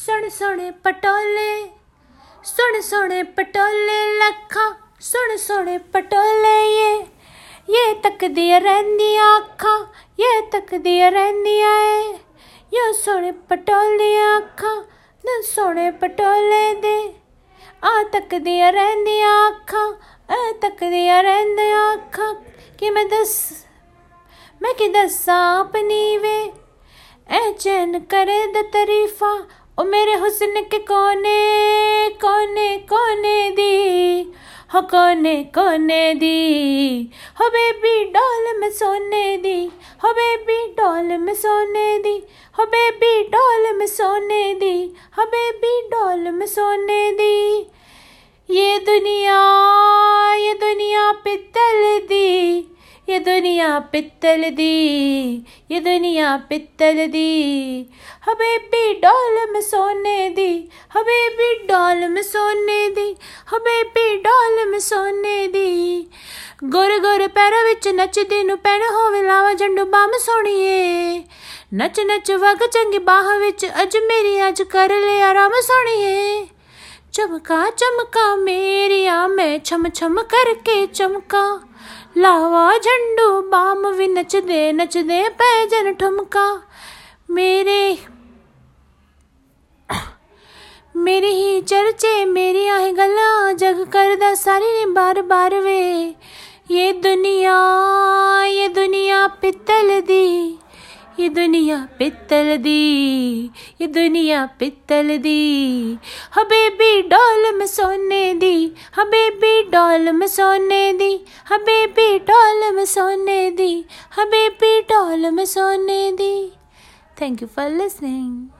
ਸੁਣ ਸੁਣ ਪਟੋਲੇ, ਸੁਣ ਸੁਣ ਪਟੋਲੇ ਲੱਖਾਂ, ਸੁਣ ਸੁਣ ਪਟੋਲੇ ਇਹ ਇਹ ਤੱਕਦੀਆਂ ਰਹਿੰਦੀਆਂ ਅੱਖਾਂ ਇਹ ਤੱਕਦੀਆਂ ਰਹਿੰਦੀਆਂ ਏ। ਯੋ ਸੁਣ ਪਟੋਲੀਆਂ ਅੱਖਾਂ, ਨਾ ਸੁਣੇ ਪਟੋਲੇ ਦੇ। ਆ ਤੱਕਦੀਆਂ ਰਹਿੰਦੀਆਂ ਅੱਖਾਂ ਐ ਤੱਕਦੀਆਂ ਰਹਿੰਦੀਆਂ ਅੱਖਾਂ, ਕਿ ਮੈਂ ਦੱਸ, ਮੈਂ ਕਿ ਦੱਸਾਂ ਆਪਣੀ ਵੇ? ਐ ਚੈਨ ਕਰੇ ਦ ਤਾਰੀਫਾਂ ओ मेरे हुसन के कोने कोने कोने दी? हो कोने कोने दी? हो बेबी डॉल में सोने दी, हो बेबी डॉल में सोने दी, हो बेबी डॉल में सोने दी, हो बेबी डॉल में सोने दी। ये दुनिया ये दुनिया पे ਇਹ ਦੁਨੀਆ ਪਿੱਤਲ ਦੀ ਇਹ ਦੁਨੀਆ ਪਿੱਤਲ ਦੀ ਹਬੇਬੀ ਡਾਲ ਮ ਸੋਨੇ ਦੀ ਹਬੇਬੀ ਡਾਲ ਮ ਸੋਨੇ ਦੀ ਹਬੇਬੀ ਡਾਲ ਮ ਸੋਨੇ ਦੀ ਗੋਰ ਗੋਰ ਪੈਰਾਂ ਵਿੱਚ ਨੱਚਦੇ ਨੂੰ ਪੈਣ ਹੋਵੇ ਲਾਵਾ ਜੰਡੂ ਬਾਮ ਸੋਣੀਏ ਨੱਚ ਨੱਚ ਵਗ ਚੰਗੀ ਬਾਹ ਵਿੱਚ ਅਜ ਮੇਰੀ ਅੱਜ ਕਰ ਲੈ ਆਰਾਮ ਸੋਣੀਏ ਚਮਕਾ ਚਮਕਾ ਮੇਰੀਆ ਮੈਂ ਛਮ ਛਮ ਕਰਕੇ ਚਮਕਾ लावा झंडू, बाम भी नचदे नचदे पैजन ठुमका। मेरे मेरे ही चर्चे, मेरी आए गला, जग करदा सारी ने बार बार वे। ये दुनिया ये दुनिया पित्तल दी, ये दुनिया पित्तल दी, ये दुनिया पित्तल दी। हबेबी डॉल में सोने दी हबेबी डॉल में सोने दी हबेबी डॉल में सोने दी हबेबी डॉल में सोने दी थैंक यू फॉर लिसनिंग